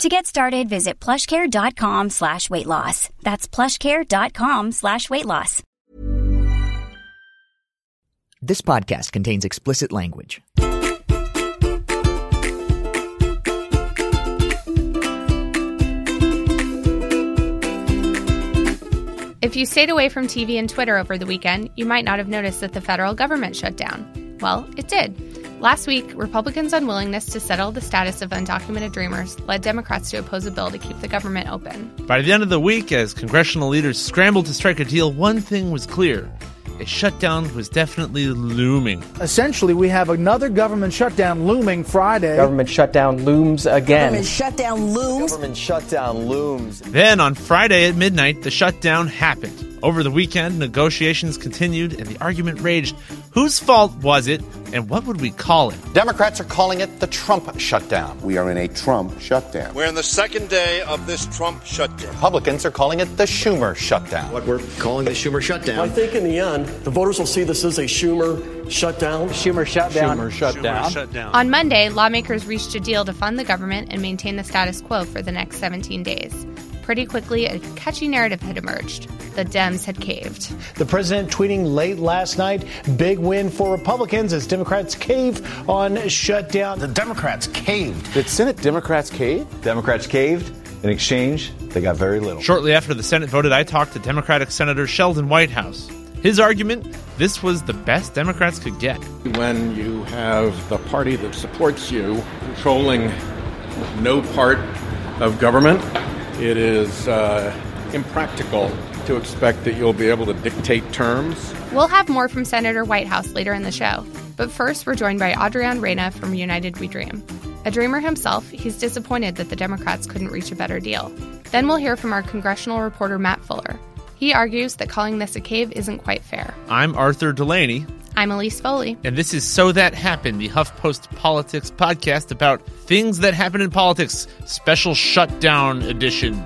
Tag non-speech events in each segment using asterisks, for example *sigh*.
To get started, visit plushcare.com slash weight loss. That's plushcare.com slash weight loss. This podcast contains explicit language. If you stayed away from TV and Twitter over the weekend, you might not have noticed that the federal government shut down. Well, it did. Last week, Republicans' unwillingness to settle the status of undocumented dreamers led Democrats to oppose a bill to keep the government open. By the end of the week, as congressional leaders scrambled to strike a deal, one thing was clear. A shutdown was definitely looming. Essentially, we have another government shutdown looming Friday. Government shutdown looms again. Government shutdown looms. Government shutdown looms. Then on Friday at midnight, the shutdown happened. Over the weekend, negotiations continued and the argument raged. Whose fault was it, and what would we call it? Democrats are calling it the Trump shutdown. We are in a Trump shutdown. We're in the second day of this Trump shutdown. Republicans are calling it the Schumer shutdown. What we're calling the Schumer shutdown. I think in the end, the voters will see this as a Schumer shutdown. Schumer shutdown. Schumer shutdown. Schumer shutdown. On Monday, lawmakers reached a deal to fund the government and maintain the status quo for the next 17 days. Pretty quickly, a catchy narrative had emerged. The Dems had caved. The president tweeting late last night big win for Republicans as Democrats cave on shutdown. The Democrats caved. Did Senate Democrats cave? Democrats caved. In exchange, they got very little. Shortly after the Senate voted, I talked to Democratic Senator Sheldon Whitehouse. His argument this was the best Democrats could get. When you have the party that supports you controlling no part of government, it is uh, impractical to expect that you'll be able to dictate terms. We'll have more from Senator Whitehouse later in the show. But first, we're joined by Adrian Reyna from United We Dream. A dreamer himself, he's disappointed that the Democrats couldn't reach a better deal. Then we'll hear from our congressional reporter Matt Fuller. He argues that calling this a cave isn't quite fair. I'm Arthur Delaney. I'm Elise Foley. And this is So That Happened, the HuffPost Politics podcast about things that happen in politics, special shutdown edition.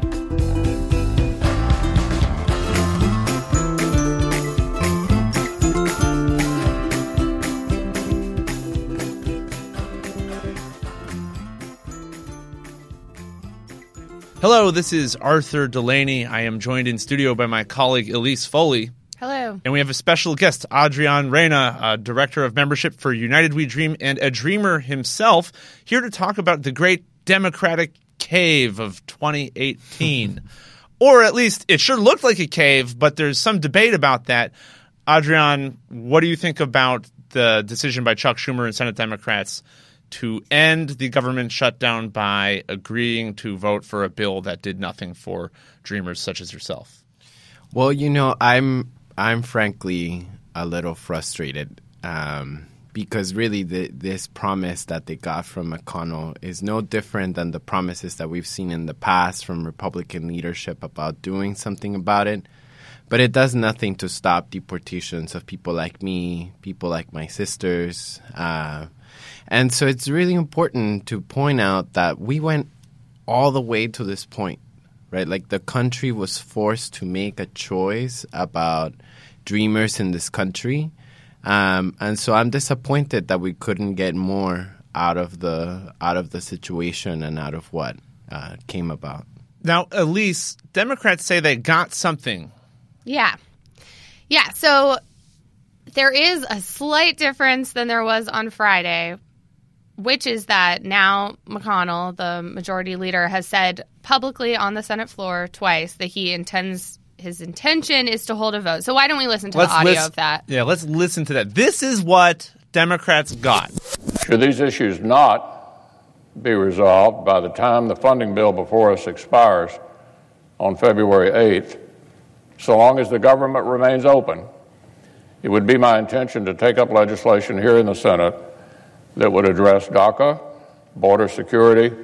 Hello, this is Arthur Delaney. I am joined in studio by my colleague Elise Foley. Hello. And we have a special guest, Adrian Reyna, uh, Director of Membership for United We Dream and a dreamer himself, here to talk about the great Democratic cave of 2018. *laughs* or at least it sure looked like a cave, but there's some debate about that. Adrian, what do you think about the decision by Chuck Schumer and Senate Democrats to end the government shutdown by agreeing to vote for a bill that did nothing for dreamers such as yourself? Well, you know, I'm I'm frankly a little frustrated um, because really the, this promise that they got from McConnell is no different than the promises that we've seen in the past from Republican leadership about doing something about it. But it does nothing to stop deportations of people like me, people like my sisters. Uh, and so it's really important to point out that we went all the way to this point, right? Like the country was forced to make a choice about dreamers in this country. Um, and so I'm disappointed that we couldn't get more out of the out of the situation and out of what uh, came about. Now, Elise, Democrats say they got something. Yeah, yeah. So there is a slight difference than there was on Friday, which is that now McConnell, the majority leader, has said publicly on the Senate floor twice that he intends his intention is to hold a vote. So why don't we listen to let's the audio listen, of that? Yeah, let's listen to that. This is what Democrats got. Should these issues not be resolved by the time the funding bill before us expires on February 8th, so long as the government remains open, it would be my intention to take up legislation here in the Senate that would address DACA, border security,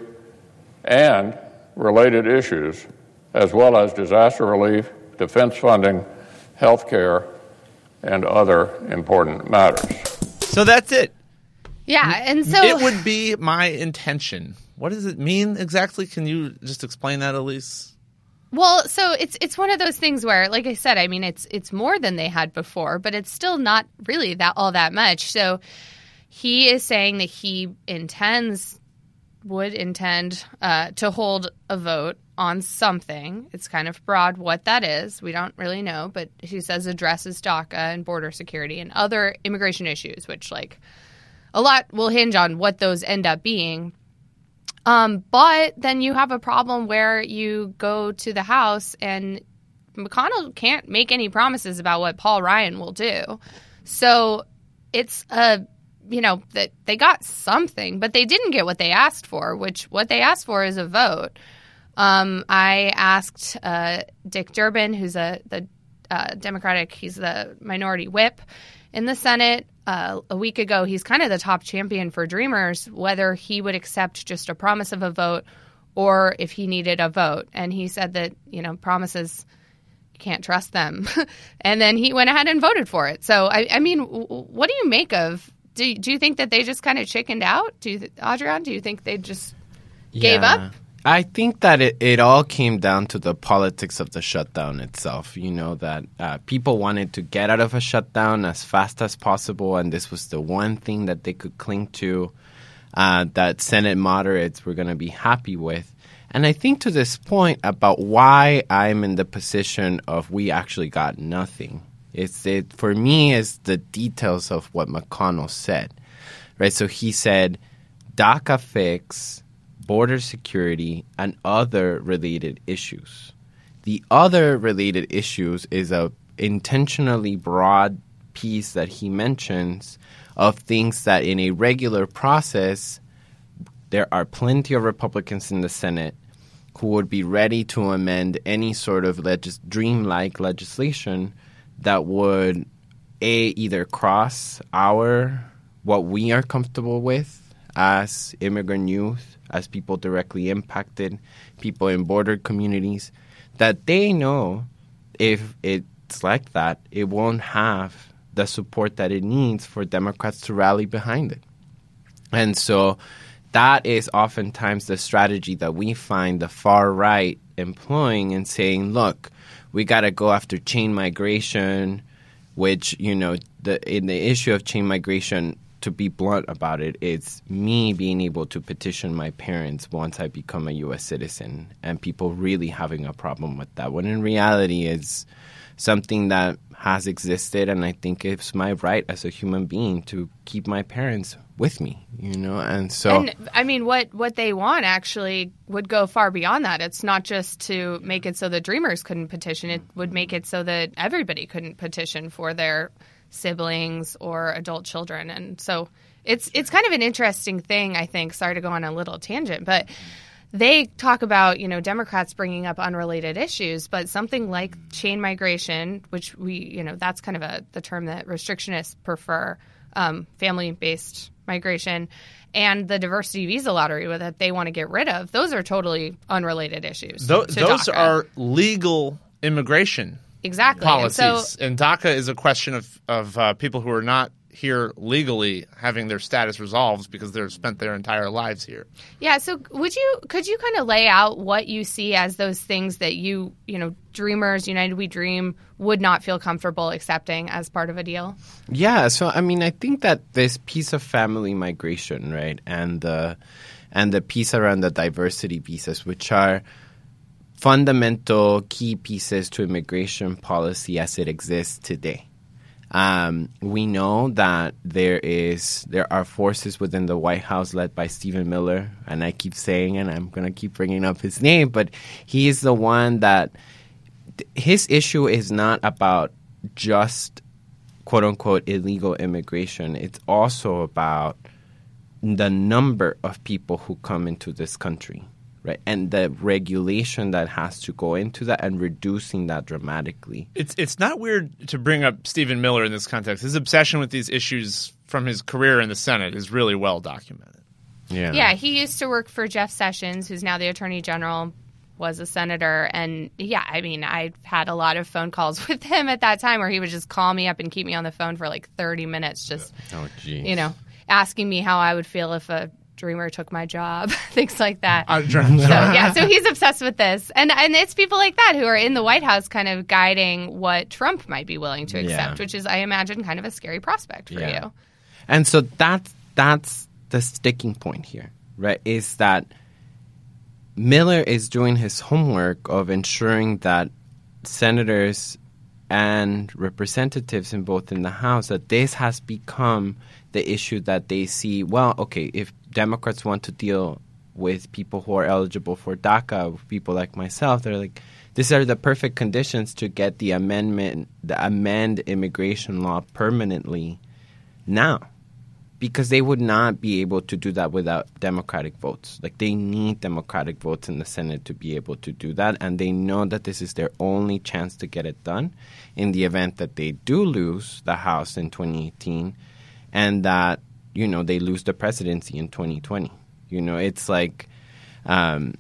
and related issues, as well as disaster relief, defense funding, health care, and other important matters. So that's it. Yeah, and so it would be my intention. What does it mean exactly? Can you just explain that, Elise? Well, so it's it's one of those things where, like I said, I mean, it's it's more than they had before, but it's still not really that all that much. So he is saying that he intends would intend uh, to hold a vote on something. It's kind of broad what that is. We don't really know, but he says addresses DACA and border security and other immigration issues, which like a lot will hinge on what those end up being. Um, but then you have a problem where you go to the House and McConnell can't make any promises about what Paul Ryan will do. So it's a you know that they got something, but they didn't get what they asked for. Which what they asked for is a vote. Um, I asked uh, Dick Durbin, who's a the uh, Democratic, he's the minority whip in the Senate uh, a week ago. He's kind of the top champion for Dreamers, whether he would accept just a promise of a vote or if he needed a vote. And he said that, you know, promises, you can't trust them. *laughs* and then he went ahead and voted for it. So, I, I mean, what do you make of? Do, do you think that they just kind of chickened out? Do you, Adrian, do you think they just gave Yeah. up? I think that it, it all came down to the politics of the shutdown itself. You know, that uh, people wanted to get out of a shutdown as fast as possible, and this was the one thing that they could cling to uh, that Senate moderates were going to be happy with. And I think to this point about why I'm in the position of we actually got nothing. It's it for me is the details of what McConnell said, right? So he said, DACA fix border security, and other related issues. The other related issues is a intentionally broad piece that he mentions of things that in a regular process there are plenty of Republicans in the Senate who would be ready to amend any sort of legis- dream-like legislation that would a either cross our what we are comfortable with as immigrant youth, as people directly impacted, people in border communities, that they know if it's like that, it won't have the support that it needs for Democrats to rally behind it. And so that is oftentimes the strategy that we find the far right employing and saying, look, we got to go after chain migration, which, you know, the in the issue of chain migration, to be blunt about it, it's me being able to petition my parents once I become a U.S. citizen, and people really having a problem with that. When in reality, it's something that has existed, and I think it's my right as a human being to keep my parents with me, you know. And so, And I mean, what what they want actually would go far beyond that. It's not just to make it so the Dreamers couldn't petition; it would make it so that everybody couldn't petition for their siblings or adult children. And so it's it's kind of an interesting thing, I think. Sorry to go on a little tangent, but they talk about you know Democrats bringing up unrelated issues, but something like chain migration, which we you know that's kind of a the term that restrictionists prefer, um, family based migration, and the diversity visa lottery that they want to get rid of. Those are totally unrelated issues. Tho- to those DACA. are legal immigration exactly And policies. so And, DACA is a question of of uh, people who are not here legally having their status resolved because they've spent their entire lives here. Yeah, so would you could you kind of lay out what you see as those things that you, you know, dreamers, United We Dream would not feel comfortable accepting as part of a deal? Yeah, so I mean, I think that this piece of family migration, right, and the and the piece around the diversity visas, which are fundamental key pieces to immigration policy as it exists today. Um, we know that there is there are forces within the White House led by Stephen Miller, and I keep saying, and I'm going to keep bringing up his name, but he is the one that his issue is not about just quote unquote illegal immigration. It's also about the number of people who come into this country, right? And the regulation that has to go into that and reducing that dramatically. It's it's not weird to bring up Stephen Miller in this context. His obsession with these issues from his career in the Senate is really well documented. Yeah. Yeah, he used to work for Jeff Sessions, who's now the Attorney General. was a senator. And yeah, I mean, I had a lot of phone calls *laughs* with him at that time where he would just call me up and keep me on the phone for like 30 minutes, just, oh, you know, asking me how I would feel if a dreamer took my job, *laughs* things like that. So yeah, so he's obsessed with this, and and it's people like that who are in the White House, kind of guiding what Trump might be willing to accept, Yeah. which is, I imagine, kind of a scary prospect for Yeah. you. And so that's that's the sticking point here, right? Is that Miller is doing his homework of ensuring that senators and representatives in both in the House that this has become the issue that they see. Well, okay, if Democrats want to deal with people who are eligible for DACA, people like myself, they're like, these are the perfect conditions to get the amendment, the amend immigration law permanently now. Because they would not be able to do that without democratic votes. Like they need democratic votes in the senate to be able to do that and they know that this is their only chance to get it done in the event that they do lose the house in 2018 and that you know they lose the presidency in 2020 you know it's like um,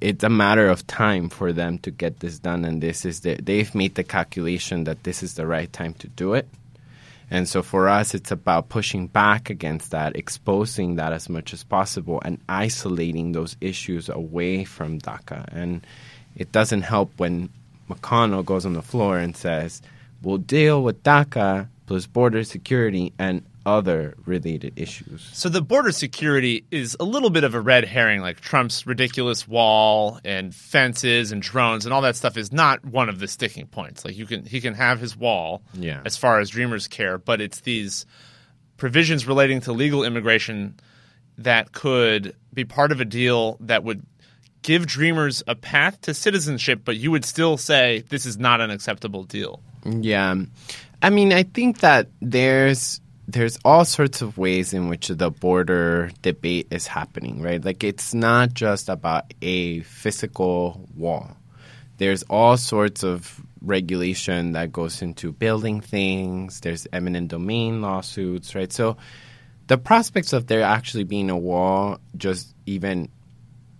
it's a matter of time for them to get this done and this is the, they've made the calculation that this is the right time to do it and so for us, it's about pushing back against that, exposing that as much as possible, and isolating those issues away from DACA. And it doesn't help when McConnell goes on the floor and says, we'll deal with DACA plus border security and other related issues. So the border security is a little bit of a red herring, like Trump's ridiculous wall and fences and drones and all that stuff is not one of the sticking points. Like you can he can have his wall Yeah. as far as dreamers care, but it's these provisions relating to legal immigration that could be part of a deal that would give dreamers a path to citizenship, but you would still say this is not an acceptable deal. Yeah. I mean, I think that there's there's all sorts of ways in which the border debate is happening, right? Like it's not just about a physical wall. There's all sorts of regulation that goes into building things. There's eminent domain lawsuits, right? So the prospects of there actually being a wall just even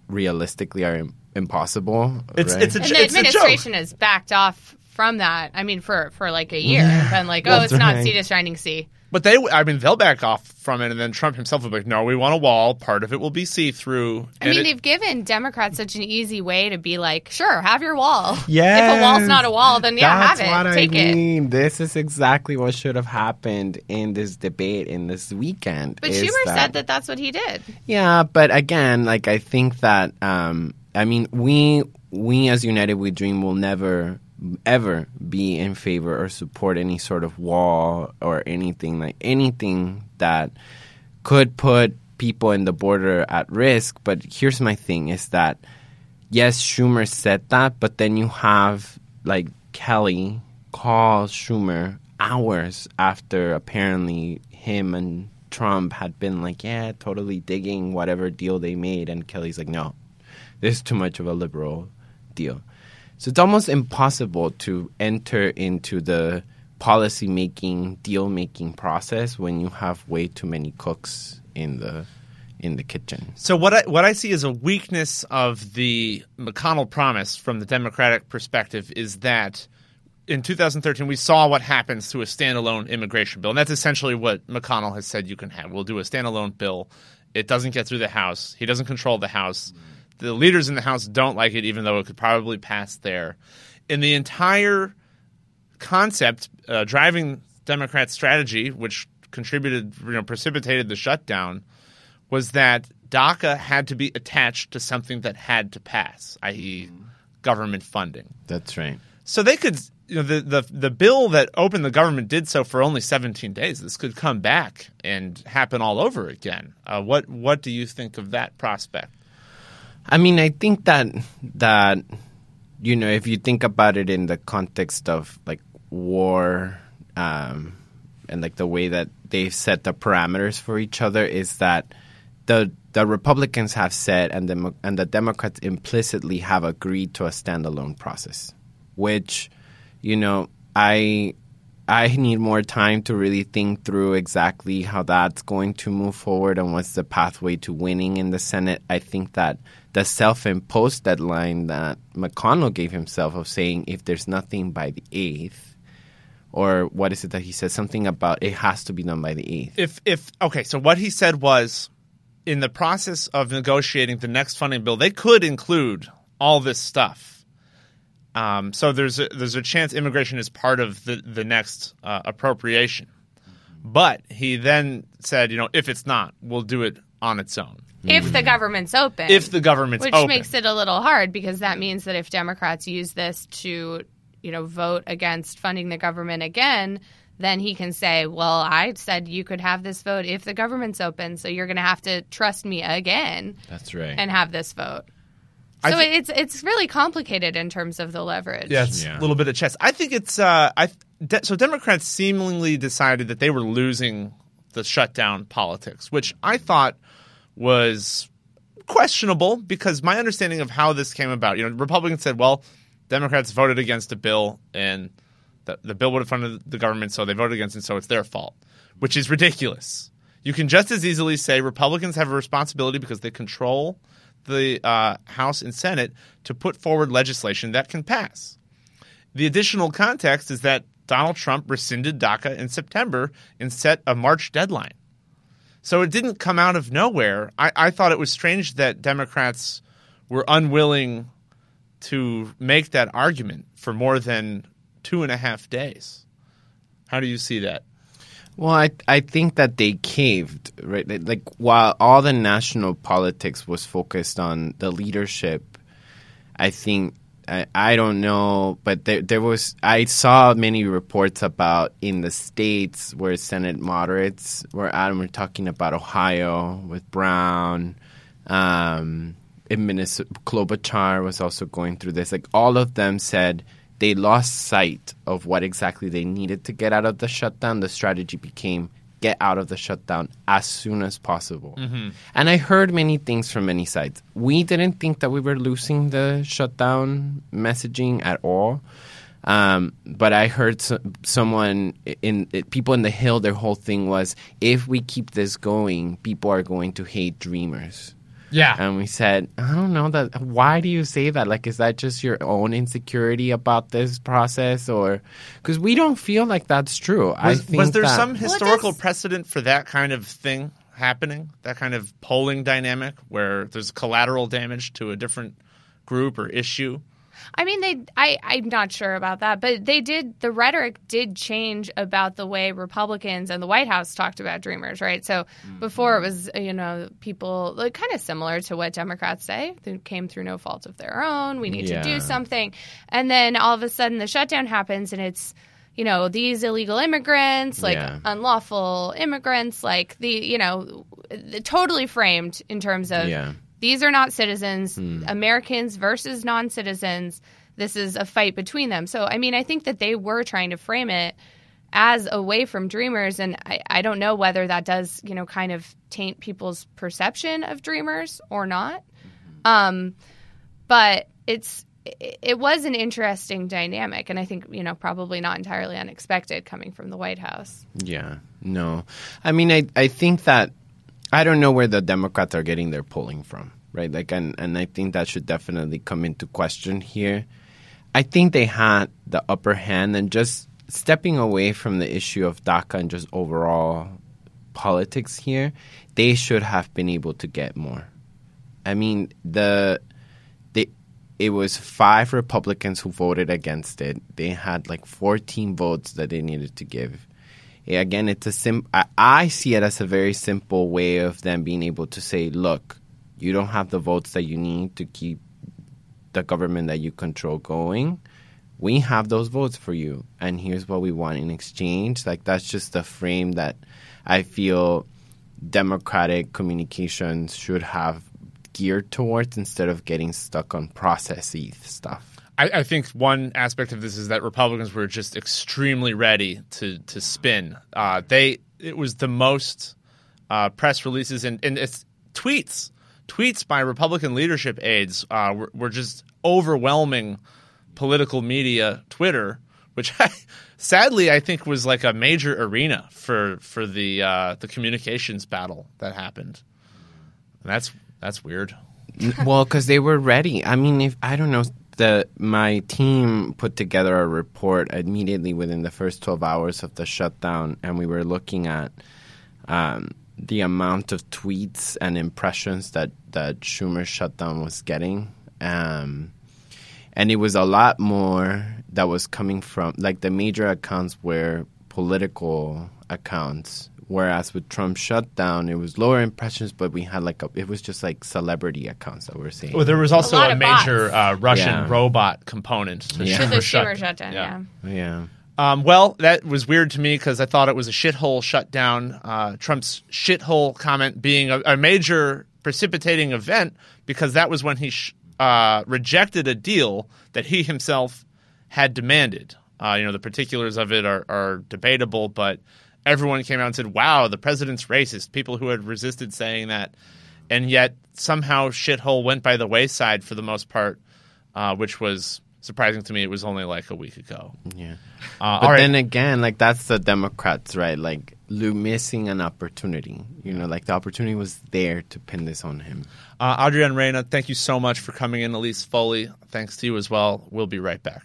realistically are im- impossible. It's- right? it's a And the administration has backed off from that. I mean, for for like a year, and been like, oh, That's it's not sea to shining sea. But they, I mean, they'll back off from it, and then Trump himself will be like, "No, we want a wall. Part of it will be see-through." I mean, it- they've given Democrats such an easy way to be like, sure, have your wall. Yes. *laughs* If a wall's not a wall, then yeah, That's have it. what Take I it. This is exactly what should have happened in this debate in this weekend. But Schumer that- said that that's what he did. Yeah, but again, like I think that um, I mean we we as United We Dream will never ever be in favor or support any sort of wall or anything like anything that could put people in the border at risk. But here's my thing: is that yes, Schumer said that, but then you have like Kelly call Schumer hours after apparently him and Trump had been like, yeah, totally digging whatever deal they made. And Kelly's like, no, this is too much of a liberal deal. So it's almost impossible to enter into the policy making, deal making process when you have way too many cooks in the in the kitchen. So what I what I see as a weakness of the McConnell promise from the Democratic perspective is that in 2013 we saw what happens to a standalone immigration bill, and that's essentially what McConnell has said you can have. We'll do a standalone bill. It doesn't get through the House. He doesn't control the House. The leaders in the House don't like it, even though it could probably pass there. In the entire concept uh, driving Democrats' strategy, which contributed, you know, precipitated the shutdown, was that DACA had to be attached to something that had to pass, i.e., government funding. That's right. So they could, you know, the, the the bill that opened the government did so for only 17 days. This could come back and happen all over again. Uh, what what do you think of that prospect? I mean, I think that that you know, if you think about it in the context of like war, um, and like the way that they've set the parameters for each other, is that the the Republicans have said and the and the Democrats implicitly have agreed to a standalone process, which you know I I need more time to really think through exactly how that's going to move forward and what's the pathway to winning in the Senate. I think that the self imposed deadline that McConnell gave himself of saying if there's nothing by the 8th, or what is it that he said? Something about it has to be done by the 8th. If, if, okay, so what he said was in the process of negotiating the next funding bill, they could include all this stuff um, so there's a, there's a chance immigration is part of the the next uh, appropriation. But he then said, you know, if it's not, we'll do it on its own. If the government's open. If the government's open. which open. makes it a little hard because that means that if Democrats use this to, you know, vote against funding the government again, then he can say, "Well, I said you could have this vote if the government's open, so you're going to have to trust me again." That's right. And have this vote. So th- it's it's really complicated in terms of the leverage. Yeah, it's yeah. a little bit of chess. I think it's uh, I de- so Democrats seemingly decided that they were losing the shutdown politics, which I thought was questionable because my understanding of how this came about, you know, Republicans said, well, Democrats voted against a bill and the, the bill would have funded the government, so they voted against it, so it's their fault, which is ridiculous. You can just as easily say Republicans have a responsibility because they control – the uh, House and Senate to put forward legislation that can pass. The additional context is that Donald Trump rescinded DACA in September and set a March deadline. So it didn't come out of nowhere. I, I thought it was strange that Democrats were unwilling to make that argument for more than two and a half days. How do you see that? Well, I I think that they caved, right? Like while all the national politics was focused on the leadership, I think I, I don't know, but there there was I saw many reports about in the states where Senate moderates were Adam were talking about Ohio with Brown, um, in Minnesota, Klobuchar was also going through this. Like all of them said they lost sight of what exactly they needed to get out of the shutdown. The strategy became get out of the shutdown as soon as possible. Mm-hmm. And I heard many things from many sides. We didn't think that we were losing the shutdown messaging at all. Um, but I heard so, someone in people in the Hill. Their whole thing was, if we keep this going, people are going to hate Dreamers. Yeah. And we said, I don't know that. Why do you say that? Like, is that just your own insecurity about this process, or because we don't feel like that's true? Was, I think was there that, some historical well, precedent for that kind of thing happening? That kind of polling dynamic where there's collateral damage to a different group or issue? I mean, they. I. I'm not sure about that, but they did. The rhetoric did change about the way Republicans and the White House talked about Dreamers, right? So mm-hmm. before it was, you know, people like kind of similar to what Democrats say. They came through no fault of their own. We need yeah. to do something, and then all of a sudden the shutdown happens, and it's you know these illegal immigrants like yeah. unlawful immigrants like the you know totally framed in terms of yeah. These are not citizens, mm. Americans versus non citizens. This is a fight between them. So, I mean, I think that they were trying to frame it as away from dreamers and I, I don't know whether that does you know kind of taint people's perception of dreamers or not mm-hmm. um, but it's it was an interesting dynamic and i think you know probably not entirely unexpected coming from the white house yeah no i mean i, I think that I don't know where the Democrats are getting their polling from, right? Like, and, and I think that should definitely come into question here. I think they had the upper hand and just stepping away from the issue of DACA and just overall politics here, they should have been able to get more. I mean, the they it was five Republicans who voted against it. They had like 14 votes that they needed to give again, it's a sim. I, I see it as a very simple way of them being able to say, "Look, you don't have the votes that you need to keep the government that you control going. We have those votes for you, and here's what we want in exchange." Like that's just the frame that I feel democratic communications should have geared towards instead of getting stuck on processy stuff. I, I, think one aspect of this is that Republicans were just extremely ready to to spin. Uh, they it was the most uh, press releases and, and it's tweets tweets by Republican leadership aides uh, were, were, just overwhelming political media Twitter which *laughs* I, sadly I think was like a major arena for for the uh, the communications battle that happened. And that's that's weird. *laughs* well, because they were ready. I mean, if I don't know, the my team put together a report immediately within the first twelve hours of the shutdown, and we were looking at um, the amount of tweets and impressions that that Schumer's shutdown was getting. Um, and it was a lot more that was coming from like the major accounts were political accounts whereas with Trump's shutdown it was lower impressions but we had like a, it was just like celebrity accounts that we were saying well there was also a, a, a major uh, Russian Yeah. robot component to Yeah. The Schumer shut- Schumer shutdown, yeah. yeah Um, well, that was weird to me because I thought it was a shithole shutdown. Uh, Trump's shithole comment being a, a major precipitating event because that was when he sh- uh, rejected a deal that he himself had demanded. Uh, you know, the particulars of it are, are debatable, but everyone came out and said, wow, the president's racist. People who had resisted saying that. And yet somehow shithole went by the wayside for the most part, uh, which was surprising to me. It was only like a week ago. Yeah. Uh, but right. then again, like that's the Democrats, right? Like missing an opportunity. You know, like the opportunity was there to pin this on him. Uh, Adrian Reyna, thank you so much for coming in. Elise Foley, thanks to you as well. We'll be right back.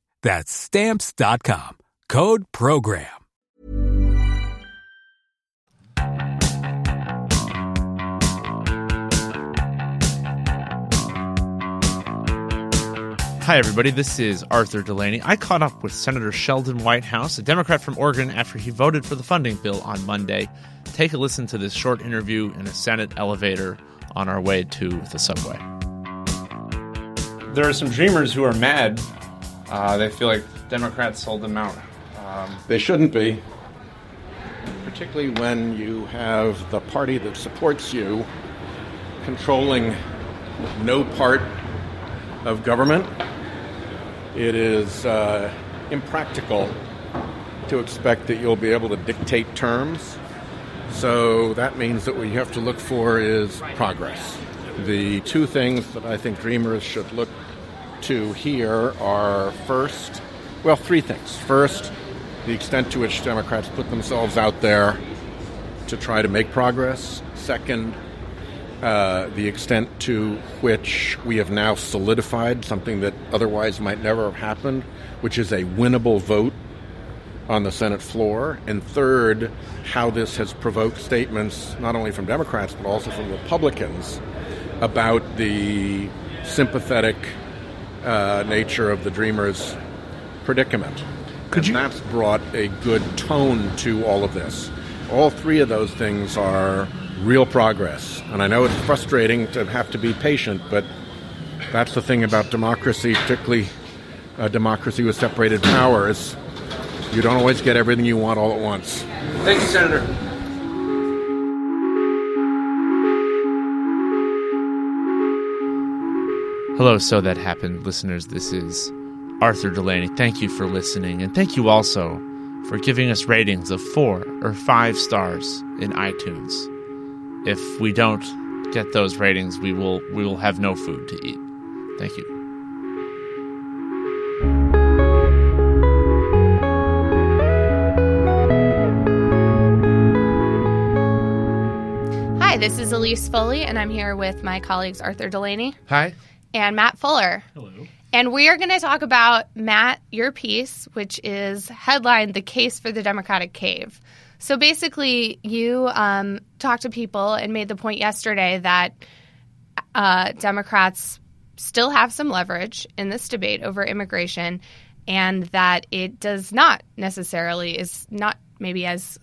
That's stamps.com. Code program. Hi, everybody. This is Arthur Delaney. I caught up with Senator Sheldon Whitehouse, a Democrat from Oregon, after he voted for the funding bill on Monday. Take a listen to this short interview in a Senate elevator on our way to the subway. There are some dreamers who are mad. Uh, they feel like Democrats sold them out. Um, They shouldn't be, particularly when you have the party that supports you controlling no part of government. It is uh, impractical to expect that you'll be able to dictate terms. So that means that what you have to look for is progress. The two things that I think dreamers should look to here are first, well, three things. First, the extent to which Democrats put themselves out there to try to make progress. Second, uh, the extent to which we have now solidified something that otherwise might never have happened, which is a winnable vote on the Senate floor. And third, how this has provoked statements not only from Democrats but also from Republicans about the sympathetic uh, nature of the Dreamers' predicament. Could and that's brought a good tone to all of this. All three of those things are real progress. And I know it's frustrating to have to be patient, but that's the thing about democracy, particularly a democracy with separated powers. You don't always get everything you want all at once. Thank you, Senator. Hello, So That Happened listeners. This is Arthur Delaney. Thank you for listening. And thank you also for giving us ratings of four or five stars in iTunes. If we don't get those ratings, we will we will have no food to eat. Thank you. Hi, this is Elise Foley, and I'm here with my colleagues Arthur Delaney Hi. And Matt Fuller. Hello. And we are going to talk about, Matt, your piece, which is headlined The Case for the Democratic Cave. So basically, you um, talked to people and made the point yesterday that uh, Democrats still have some leverage in this debate over immigration and that it does not necessarily, is not maybe as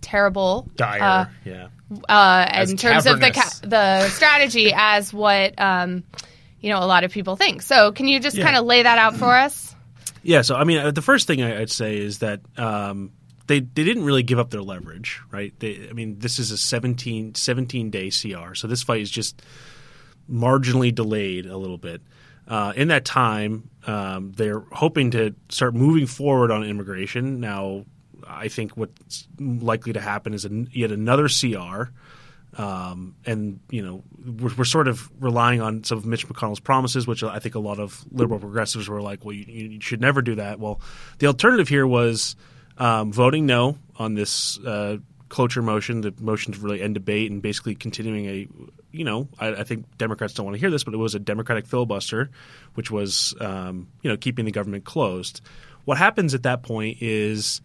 terrible. Dire, uh, yeah. uh, in terms of the ca- the strategy *laughs* as what um, you know a lot of people think. So can you just Yeah. kind of lay that out for us? Yeah, so I mean, uh, the first thing I'd say is that um, they they didn't really give up their leverage, right? They, I mean, this is a 17, 17 day CR, so this fight is just marginally delayed a little bit. Uh, in that time, um, they're hoping to start moving forward on immigration. Now, I think what's likely to happen is an, yet another CR. Um, and you know we're, we're sort of relying on some of Mitch McConnell's promises, which I think a lot of liberal progressives were like, "Well, you, you should never do that." Well, the alternative here was um, voting no on this uh, cloture motion, the motion to really end debate, and basically continuing a, you know, I, I think Democrats don't want to hear this, but it was a Democratic filibuster, which was, um, you know, keeping the government closed. What happens at that point is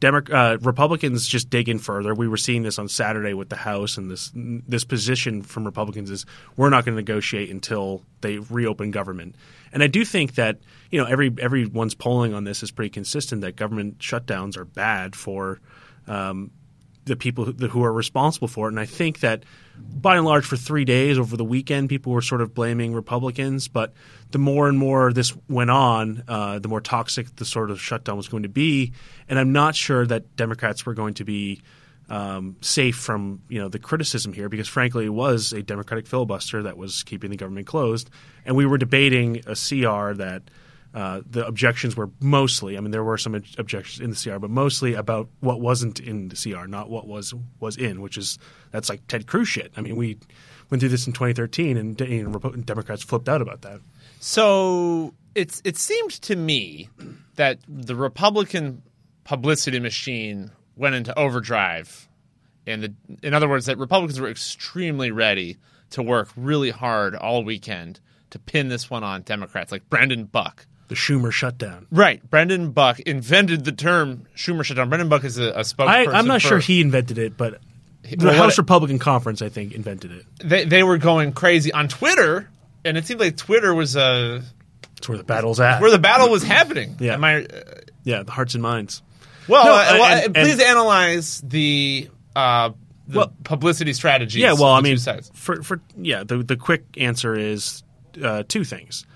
Demo- uh, Republicans just dig in further. We were seeing this on Saturday with the House, and this this position from Republicans is we're not going to negotiate until they reopen government. And I do think that you know every everyone's polling on this is pretty consistent that government shutdowns are bad for um, the people who, who are responsible for it. And I think that by and large, for three days over the weekend, people were sort of blaming Republicans. But the more and more this went on, uh, the more toxic the sort of shutdown was going to be. And I'm not sure that Democrats were going to be um, safe from you know the criticism here because frankly it was a Democratic filibuster that was keeping the government closed, and we were debating a CR that. Uh, the objections were mostly, I mean, there were some objections in the CR, but mostly about what wasn't in the CR, not what was was in, which is that's like Ted Cruz shit. I mean, we went through this in 2013, and, and Democrats flipped out about that. So it's it seemed to me that the Republican publicity machine went into overdrive, and the in other words, that Republicans were extremely ready to work really hard all weekend to pin this one on Democrats, like Brendan Buck. The Schumer shutdown. Right. Brendan Buck invented the term Schumer shutdown. Brendan Buck is a, a I, spokesperson. I'm not for- sure he invented it, but the Well, what- House Republican Conference, I think, invented it. They, they were going crazy on Twitter, and it seemed like Twitter was uh, It's where the battle's at. where the battle was happening. Yeah. Am I, yeah, the hearts and minds. Well, No, uh, well and- uh, please and- analyze the uh, the Well- publicity strategies. Yeah, well, I mean, for for yeah, the the quick answer is uh, two things.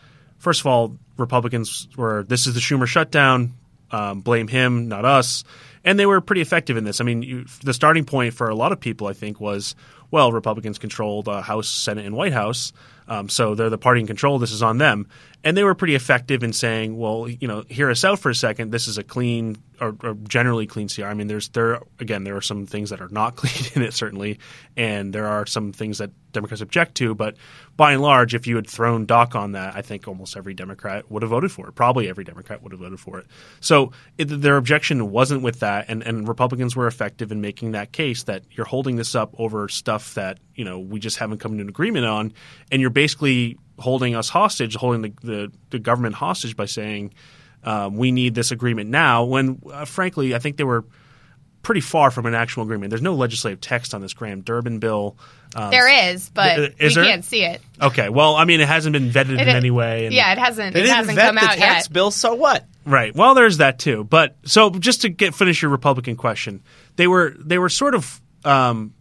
First of all, Republicans were this is the Schumer shutdown. Um, blame him, not us. And they were pretty effective in this. I mean, you, the starting point for a lot of people, I think, was well, Republicans controlled the House, Senate, and White House, um, so they're the party in control. This is on them, and they were pretty effective in saying, well, you know, hear us out for a second. This is a clean or, or generally clean CR. I mean, there's there again, there are some things that are not *laughs* clean in it certainly, and there are some things that Democrats object to. But by and large, if you had thrown DACA on that, I think almost every Democrat would have voted for it. Probably every Democrat would have voted for it. So it, their objection wasn't with that, and, and Republicans were effective in making that case that you're holding this up over stuff that you know we just haven't come to an agreement on, and you're basically holding us hostage, holding the, the, the government hostage by saying um, we need this agreement now. When uh, frankly, I think they were pretty far from an actual agreement. There's no legislative text on this Graham Durbin bill. Um, there is, but th- is we there? can't see it. Okay, well, I mean, it hasn't been vetted It- in any way. and- yeah, it hasn't. They it didn't hasn't vet come the out tax yet. bill, so what? Right. Well, there's that too. But so just to get finish your Republican question, they were they were sort of um,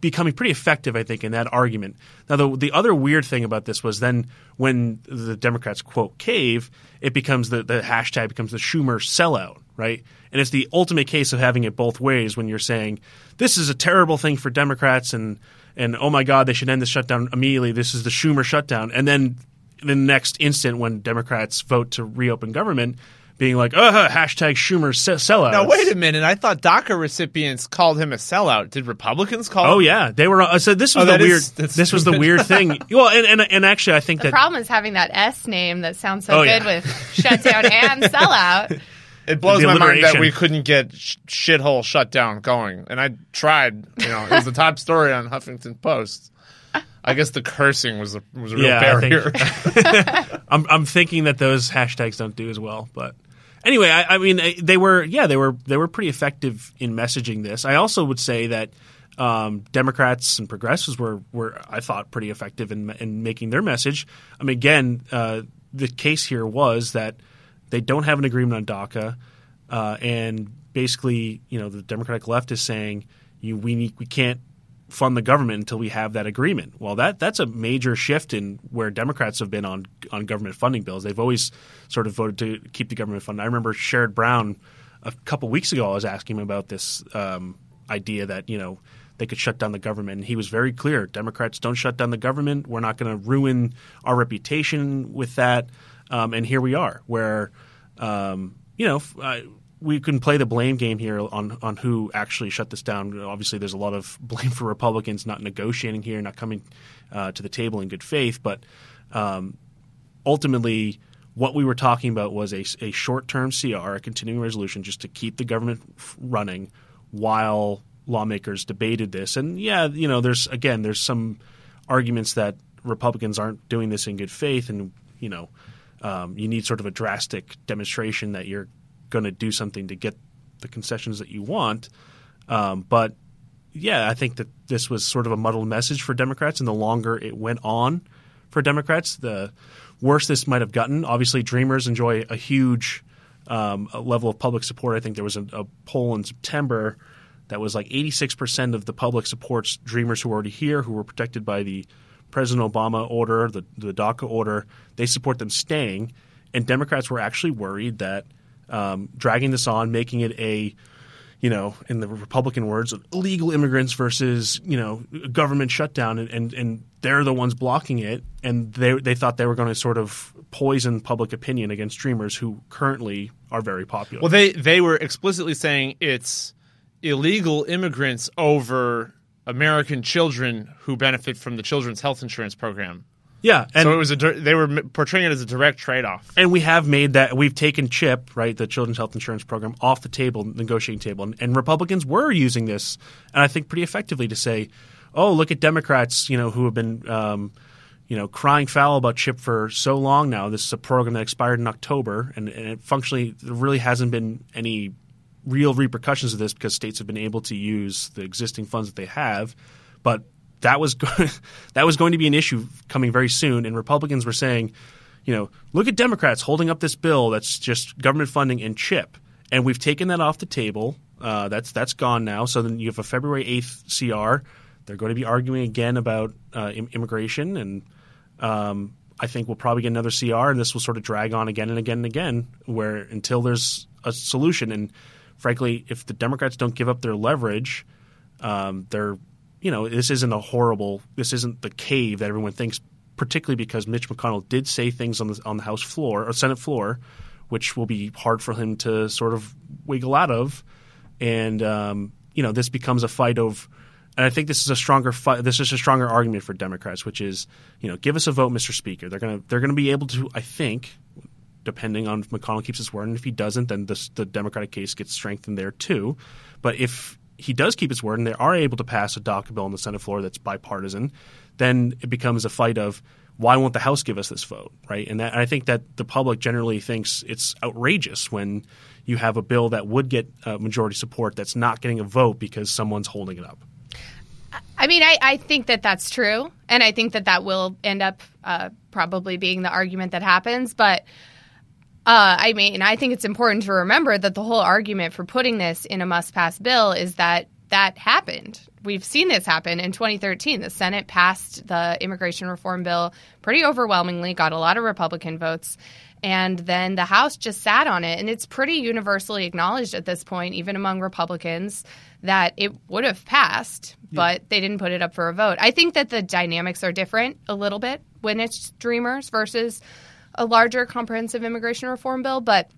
becoming pretty effective, I think, in that argument. Now, the the other weird thing about this was then when the Democrats quote cave, it becomes the the hashtag becomes the Schumer sellout, right? And it's the ultimate case of having it both ways when you're saying this is a terrible thing for Democrats and and oh my God, they should end the shutdown immediately. This is the Schumer shutdown, and then the next instant when Democrats vote to reopen government, being like, "Uh, hashtag Schumer se- sellout." Now wait a minute. I thought DACA recipients called him a sellout. Did Republicans call? Oh him? yeah, they were. Uh, so this was Oh, the weird. is- that's this was the weird *laughs* thing. Well, and, and and actually, I think The that problem is having that S name that sounds so Oh, good yeah. with shutdown and sellout. *laughs* It blows my mind that we couldn't get sh- shithole shutdown going, and I tried. You know, it was the top *laughs* story on Huffington Post. I guess the cursing was a was a real Yeah, I barrier. think- I'm I'm thinking that those hashtags don't do as well, but anyway, I, I mean, they were yeah, they were they were pretty effective in messaging this. I also would say that um, Democrats and progressives were were I thought pretty effective in in making their message. I mean, again, uh, the case here was that they don't have an agreement on DACA, uh, and basically, you know, the Democratic left is saying you we need, we can't fund the government until we have that agreement. Well, that that's a major shift in where Democrats have been on on government funding bills. They've always sort of voted to keep the government funded. I remember Sherrod Brown a couple weeks ago. I was asking him about this um, idea that you know they could shut down the government, and he was very clear: Democrats don't shut down the government. We're not going to ruin our reputation with that. Um, and here we are, where um, you know. I, we can play the blame game here on on who actually shut this down. Obviously, there's a lot of *laughs* blame for Republicans not negotiating here, not coming uh, to the table in good faith. But um, ultimately, what we were talking about was a, a short term CR, a continuing resolution, just to keep the government running while lawmakers debated this. And yeah, you know, there's again, there's some arguments that Republicans aren't doing this in good faith, and you know, um, you need sort of a drastic demonstration that you're going to do something to get the concessions that you want. Um, but yeah, I think that this was sort of a muddled message for Democrats, and the longer it went on for Democrats, the worse this might have gotten. Obviously, Dreamers enjoy a huge um, level of public support. I think there was a, a poll in September that was like 86% of the public supports Dreamers who are already here, who were protected by the President Obama order, the, the DACA order. They support them staying. And Democrats were actually worried that um, dragging this on, making it a you know, in the Republican words, illegal immigrants versus you know government shutdown, and and, and they're the ones blocking it, and they they thought they were going to sort of poison public opinion against Dreamers, who currently are very popular. Well, they they were explicitly saying it's illegal immigrants over American children who benefit from the children's health insurance program. Yeah, and so it was a they were portraying it as a direct trade off. And we have made that we've taken CHIP, right, the Children's Health Insurance Program, off the table, negotiating table, and, and Republicans were using this, and I think pretty effectively to say, "Oh, look at Democrats, you know, who have been, um, you know, crying foul about CHIP for so long now. This is a program that expired in October, and, and it functionally there really hasn't been any real repercussions of this because states have been able to use the existing funds that they have, but." That was *laughs* that was going to be an issue coming very soon, and Republicans were saying, you know, look at Democrats holding up this bill that's just government funding and chip, and we've taken that off the table. Uh, that's that's gone now. So then you have a February eighth CR. They're going to be arguing again about uh, im- immigration, and um, I think we'll probably get another CR, and this will sort of drag on again and again and again, where until there's a solution. And frankly, if the Democrats don't give up their leverage, um, they're you know this isn't a horrible, this isn't the cave that everyone thinks particularly because Mitch McConnell did say things on the on the House floor or Senate floor, which will be hard for him to sort of wiggle out of, and um, you know this becomes a fight of. And I think this is a stronger fight. This is a stronger argument for Democrats, which is, you know, give us a vote, Mr. Speaker. They're gonna they're gonna be able to, I think, depending on if McConnell keeps his word, and if he doesn't, then this, the Democratic case gets strengthened there too. But if he does keep his word and they are able to pass a DACA bill on the Senate floor that's bipartisan, then it becomes a fight of why won't the House give us this vote, right? And that, I think that the public generally thinks it's outrageous when you have a bill that would get uh, majority support that's not getting a vote because someone's holding it up. I mean, I, I think that that's true, and I think that that will end up uh, probably being the argument that happens. But uh, I mean, I think it's important to remember that the whole argument for putting this in a must-pass bill is that that happened. We've seen this happen in 2013. The Senate passed the immigration reform bill pretty overwhelmingly, got a lot of Republican votes, and then the House just sat on it. And it's pretty universally acknowledged at this point, even among Republicans, that it would have passed, but they didn't put it up for a vote. I think that the dynamics are different a little bit when it's Dreamers versus a larger comprehensive immigration reform bill, but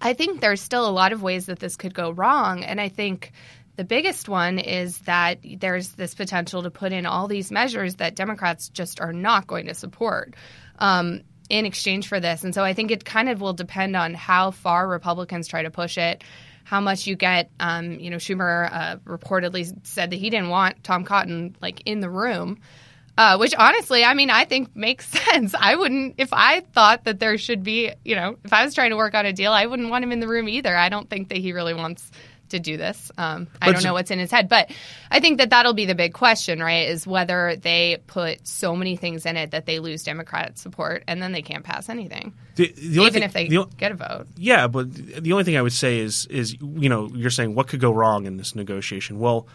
I think there's still a lot of ways that this could go wrong. And I think the biggest one is that there's this potential to put in all these measures that Democrats just are not going to support. Um, in exchange for this. And so I think it kind of will depend on how far Republicans try to push it, how much you get. Um, you know, Schumer uh, reportedly said that he didn't want Tom Cotton like in the room. Uh, which honestly, I mean, I think makes *laughs* sense. I wouldn't, if I thought that there should be, you know, if I was trying to work out a deal, I wouldn't want him in the room either. I don't think that he really wants to do this. Um, I don't know what's in his head, but I think that that'll be the big question, right? Is whether they put so many things in it that they lose Democrat support and then they can't pass anything, The, the only even thing- if they the get a vote. Yeah, but the only thing I would say is is you know you're saying what could go wrong in this negotiation. Well,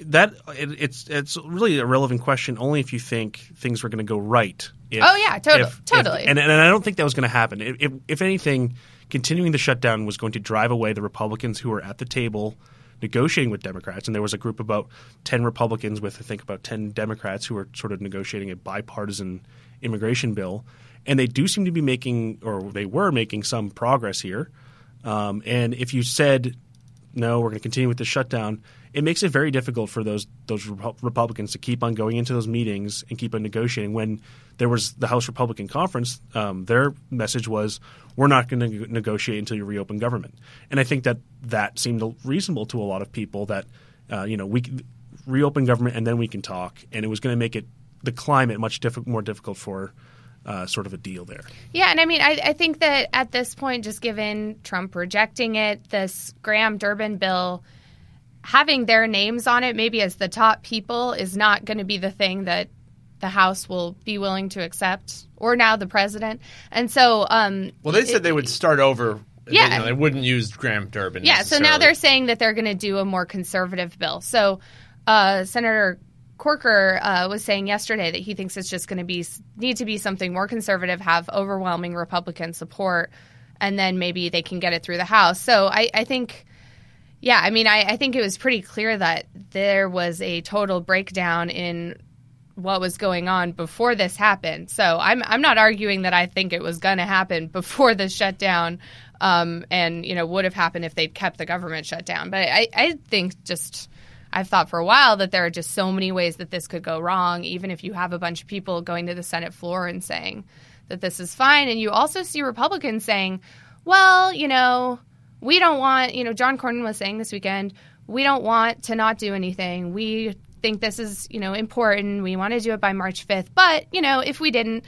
that it, it's it's really a relevant question only if you think things were going to go right. If- Oh, yeah, tot- if- if- totally. and and I don't think that was going to happen. If, if if anything, continuing the shutdown was going to drive away the Republicans who were at the table negotiating with Democrats, and there was a group of about ten Republicans with I think about ten Democrats who were sort of negotiating a bipartisan immigration bill, and they do seem to be making, or they were making some progress here. Um, and if you said no, we're going to continue with the shutdown, it makes it very difficult for those those Republicans to keep on going into those meetings and keep on negotiating. When there was the House Republican Conference, um, their message was, "We're not going to negotiate until you reopen government." And I think that that seemed reasonable to a lot of people. That uh, you know we reopen government and then we can talk, and it was going to make it the climate much diffi- more difficult for uh, sort of a deal there. Yeah, and I mean, I, I think that at this point, just given Trump rejecting it, this Graham Durbin bill having their names on it, maybe as the top people, is not going to be the thing that the House will be willing to accept, or now the president. And so, um, Well, they said they would start over. Yeah. They, you know, they wouldn't use Graham Durbin. Yeah, so now they're saying that they're going to do a more conservative bill. So uh, Senator Corker uh, was saying yesterday that he thinks it's just going to be need to be something more conservative, have overwhelming Republican support, and then maybe they can get it through the House. So I, I think. Yeah, I mean, I, I think it was pretty clear that there was a total breakdown in what was going on before this happened. So I'm I'm not arguing that I think it was going to happen *laughs* before the shutdown, um, and you know would have happened if they'd kept the government shut down. But I, I think just I've thought for a while that there are just so many ways that this could go wrong. Even if you have a bunch of people going to the Senate floor and saying that this is fine, and you also see Republicans saying, well, you know, we don't want, you know, John Cornyn was saying this weekend, we don't want to not do anything. We think this is, you know, important. We want to do it by March 5th. But, you know, if we didn't,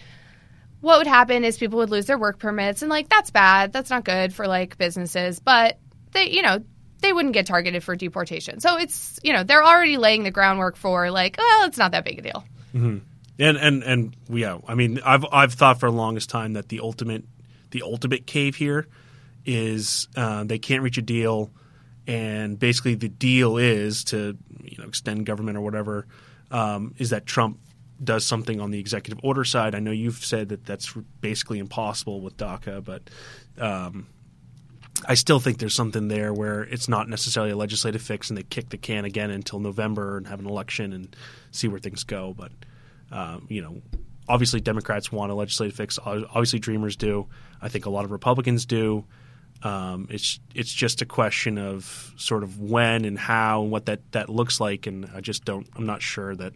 what would happen is people would lose their work permits and like that's bad. That's not good for like businesses, but they, you know, they wouldn't get targeted for deportation. So it's, you know, they're already laying the groundwork for like, well, it's not that big a deal. hmm And and and yeah, I mean, I've I've thought for the longest time that the ultimate the ultimate cave here is uh, they can't reach a deal, and basically the deal is to you know extend government or whatever. Um, is that Trump does something on the executive order side? I know you've said that that's basically impossible with DACA, but um, I still think there's something there where it's not necessarily a legislative fix, and they kick the can again until November and have an election and see where things go. But um, you know, obviously Democrats want a legislative fix. Obviously, Dreamers do. I think a lot of Republicans do. Um, it's it's just a question of sort of when and how and what that, that looks like, and I just don't. I'm not sure that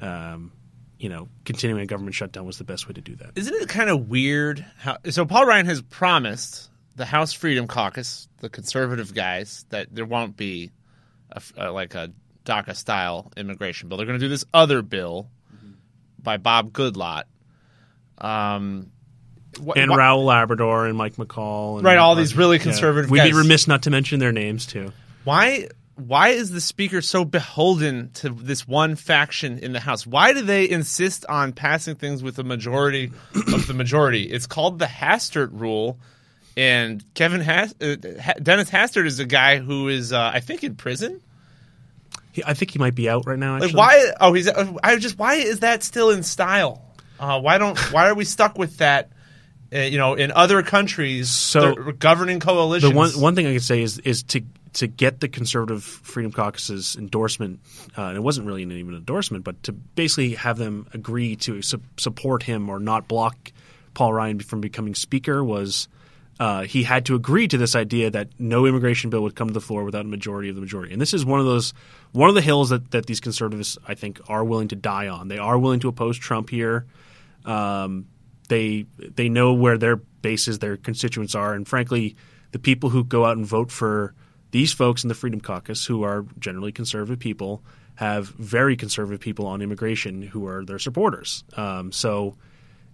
um, you know continuing a government shutdown was the best way to do that. Isn't it kind of weird how? So Paul Ryan has promised the House Freedom Caucus, the conservative guys, that there won't be a, a, like a DACA style immigration bill. They're going to do this other bill by Bob Goodlatte. Um, wh- and wh- Raul Labrador and Mike McCaul, and Right, all these really Yeah. conservative We'd be remiss not to mention their names too. Why? Why is the speaker so beholden to this one faction in the House? Why do they insist on passing things with a majority of the majority? It's called the Hastert rule, and Kevin Has- uh, Ha- Dennis Hastert is a guy who is, uh, I think, in prison. He, I think he might be out right now. Like why? Oh, he's. uh, I just why is that still in style? Uh, why don't? Why are we stuck with that? Uh, you know, in other countries, So- the governing coalitions. The one one thing I could say is is to to get the Conservative Freedom Caucus's endorsement, uh, and it wasn't really an even endorsement, but to basically have them agree to su- support him or not block Paul Ryan from becoming Speaker was uh, he had to agree to this idea that no immigration bill would come to the floor without a majority of the majority. And this is one of those one of the hills that, that these conservatives, I think, are willing to die on. They are willing to oppose Trump here. Um, they they know where their bases, their constituents are, and frankly, the people who go out and vote for these folks in the Freedom Caucus, who are generally conservative people, have very conservative people on immigration who are their supporters. Um, so,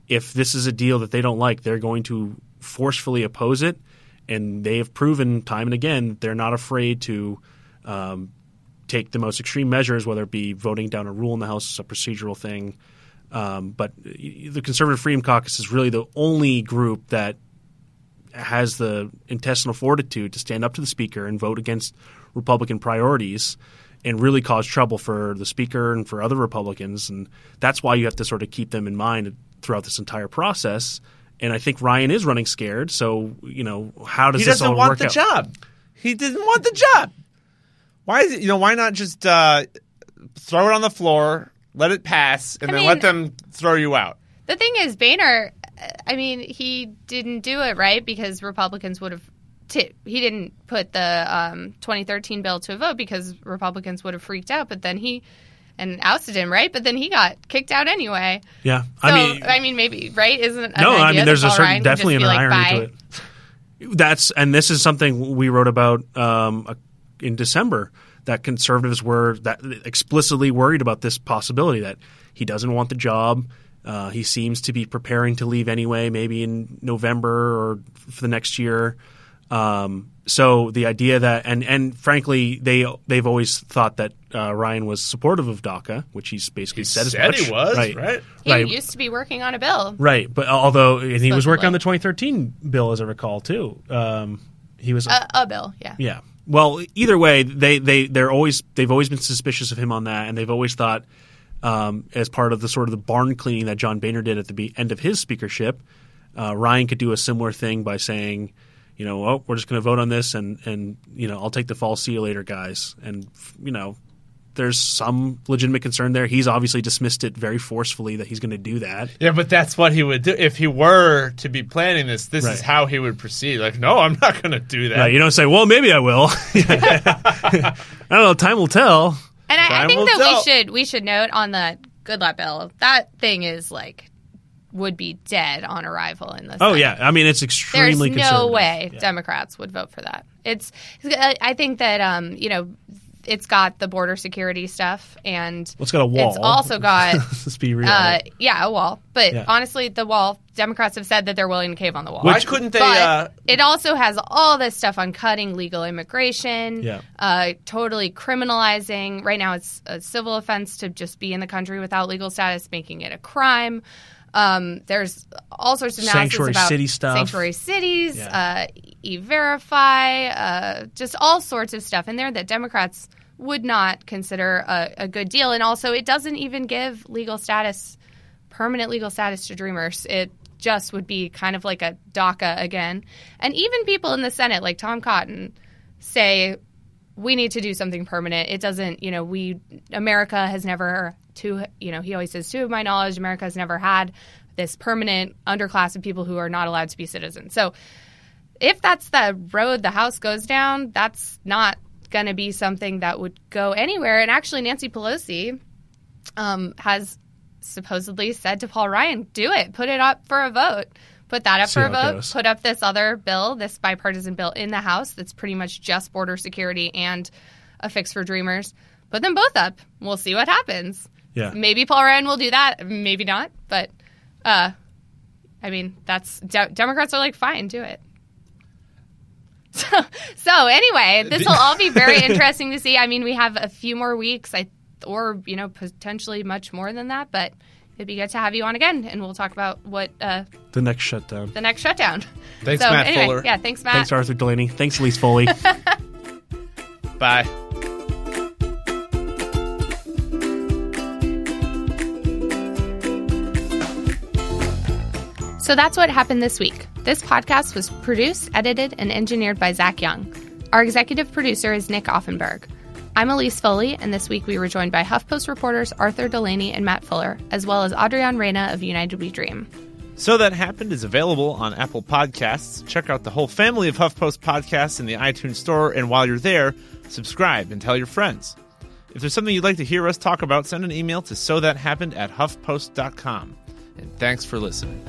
if this is a deal that they don't like, they're going to forcefully oppose it, and they have proven time and again they're not afraid to um, take the most extreme measures, whether it be voting down a rule in the House a procedural thing. Um, but the Conservative Freedom Caucus is really the only group that has the intestinal fortitude to stand up to the Speaker and vote against Republican priorities and really cause trouble for the Speaker and for other Republicans. And that's why you have to sort of keep them in mind throughout this entire process. And I think Ryan is running scared. So, you know, how does he this doesn't all want work the out? job. He didn't want the job. Why is it? You know, why not just uh, throw it on the floor, let it pass, and I then mean- let them throw you out? The thing is, Boehner, I mean, he didn't do it right because Republicans would have. T- he didn't put the um, 2013 bill to a vote because Republicans would have freaked out. But then he and ousted him, right? But then he got kicked out anyway. Yeah. So, I mean, maybe right? Isn't an no, idea I mean, there's a certain Ryan definitely an be like, irony "Bye." to it. That's and this is something we wrote about um, in December that conservatives were that explicitly worried about this possibility that he doesn't want the job. Uh, he seems to be preparing to leave anyway, maybe in November or for the next year. Um, so the idea that and and frankly they they've always thought that uh, Ryan was supportive of DACA, which he's basically said, as said much. he was, right? right? He right. used to be working on a bill. Right, but although and he was working on the 2013 bill, as I recall, too. Um, he was, A, a bill, yeah. yeah. Well, either way, they they they're always they've always been suspicious of him on that, and they've always thought, um, as part of the sort of the barn cleaning that John Boehner did at the be- end of his speakership, uh, Ryan could do a similar thing by saying, you know, oh, we're just going to vote on this, and and you know, I'll take the fall. See you later, guys. And you know, there's some legitimate concern there. He's obviously dismissed it very forcefully that he's going to do that. Yeah, but that's what he would do if he were to be planning this. This Right. is how he would proceed. Like, no, I'm not going to do that. Right, you don't say, well, maybe I will. *laughs* I don't know. Time will tell. And I, I think that tell. we should we should note on the Goodlatte bill that thing is like would be dead on arrival in the Oh Senate. yeah, I mean it's extremely. There's extremely no conservative. way Democrats would vote for that. It's I I think that um you know it's got the border security stuff and Well, it's got a wall. *laughs* *laughs* It's also got Let's be real. uh, yeah, a wall. But Yeah. honestly, the wall, Democrats have said that they're willing to cave on the wall. Why couldn't they? But Uh, it also has all this stuff on cutting legal immigration, Yeah. uh, totally criminalizing. Right now, it's a civil offense to just be in the country without legal status, making it a crime. Um, there's all sorts of analysis Sanctuary about city stuff. sanctuary cities, Yeah. uh, e-verify, uh, just all sorts of stuff in there that Democrats would not consider a, a good deal. And also, it doesn't even give legal status, permanent legal status to Dreamers. It just would be kind of like a DACA again. And even people in the Senate, like Tom Cotton, say we need to do something permanent. It doesn't, you know, we America has never to, you know, he always says to my knowledge, America has never had this permanent underclass of people who are not allowed to be citizens. So if that's the road the House goes down, that's not going to be something that would go anywhere. And actually, Nancy Pelosi um, has supposedly said to Paul Ryan, "Do it, put it up for a vote." Put that up See for a vote. Put up this other bill, this bipartisan bill in the House that's pretty much just border security and a fix for Dreamers. Put them both up. We'll see what happens. Yeah. Maybe Paul Ryan will do that. Maybe not. But, uh, I mean, that's de- Democrats are like, fine, do it. *laughs* So, so anyway, this will all be very *laughs* interesting to see. I mean, we have a few more weeks, I or you know, potentially much more than that. But it'd be good to have you on again, and we'll talk about what uh, the next shutdown. the next shutdown. Thanks, so, Matt anyway, Fuller. Yeah, thanks, Matt. Thanks, Arthur Delaney. Thanks, Elise Foley. *laughs* Bye. So that's what happened this week. This podcast was produced, edited, and engineered by Zach Young. Our executive producer is Nick Offenberg. I'm Elise Foley, and this week we were joined by HuffPost reporters Arthur Delaney and Matt Fuller, as well as Adrian Reyna of United We Dream. So That Happened is available on Apple Podcasts. Check out the whole family of HuffPost podcasts in the iTunes Store, and while you're there, subscribe and tell your friends. If there's something you'd like to hear us talk about, send an email to so that happened at huffpost.com. And thanks for listening.